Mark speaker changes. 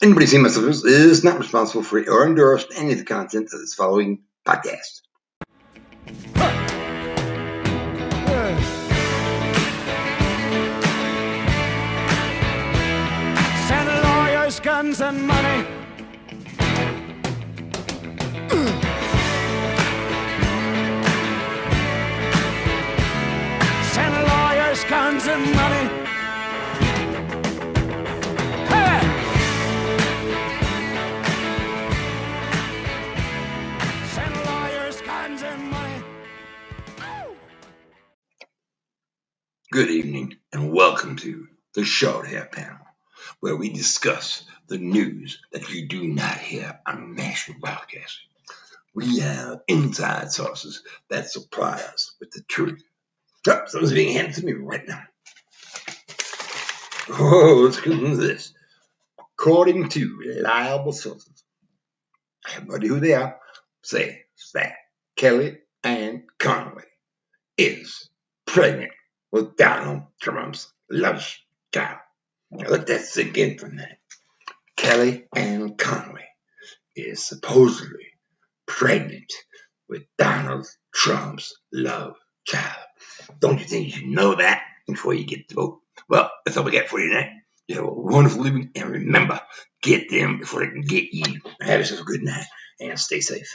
Speaker 1: Anybody seeing my socials is not responsible for or endorsed any of the content of this following podcast.
Speaker 2: Send lawyers, guns, and money. Send lawyers, guns, and money.
Speaker 1: Good evening and welcome to the Short Hair Panel, where we discuss the news that you do not hear on national broadcasting. We have inside sources that supply us with the truth. Oh, something's being handed to me right now. Oh, let's get into this. According to reliable sources, I have no idea who they are, say that Kelly Ann Conway is pregnant with Donald Trump's love child. Now let that sink in from that. Kellyanne Conway is supposedly pregnant with Donald Trump's love child. Don't you think you should know that before you get the vote? Well, that's all we got for you tonight. You have a wonderful evening, and remember, get them before they can get you. Have yourself a good night, and stay safe.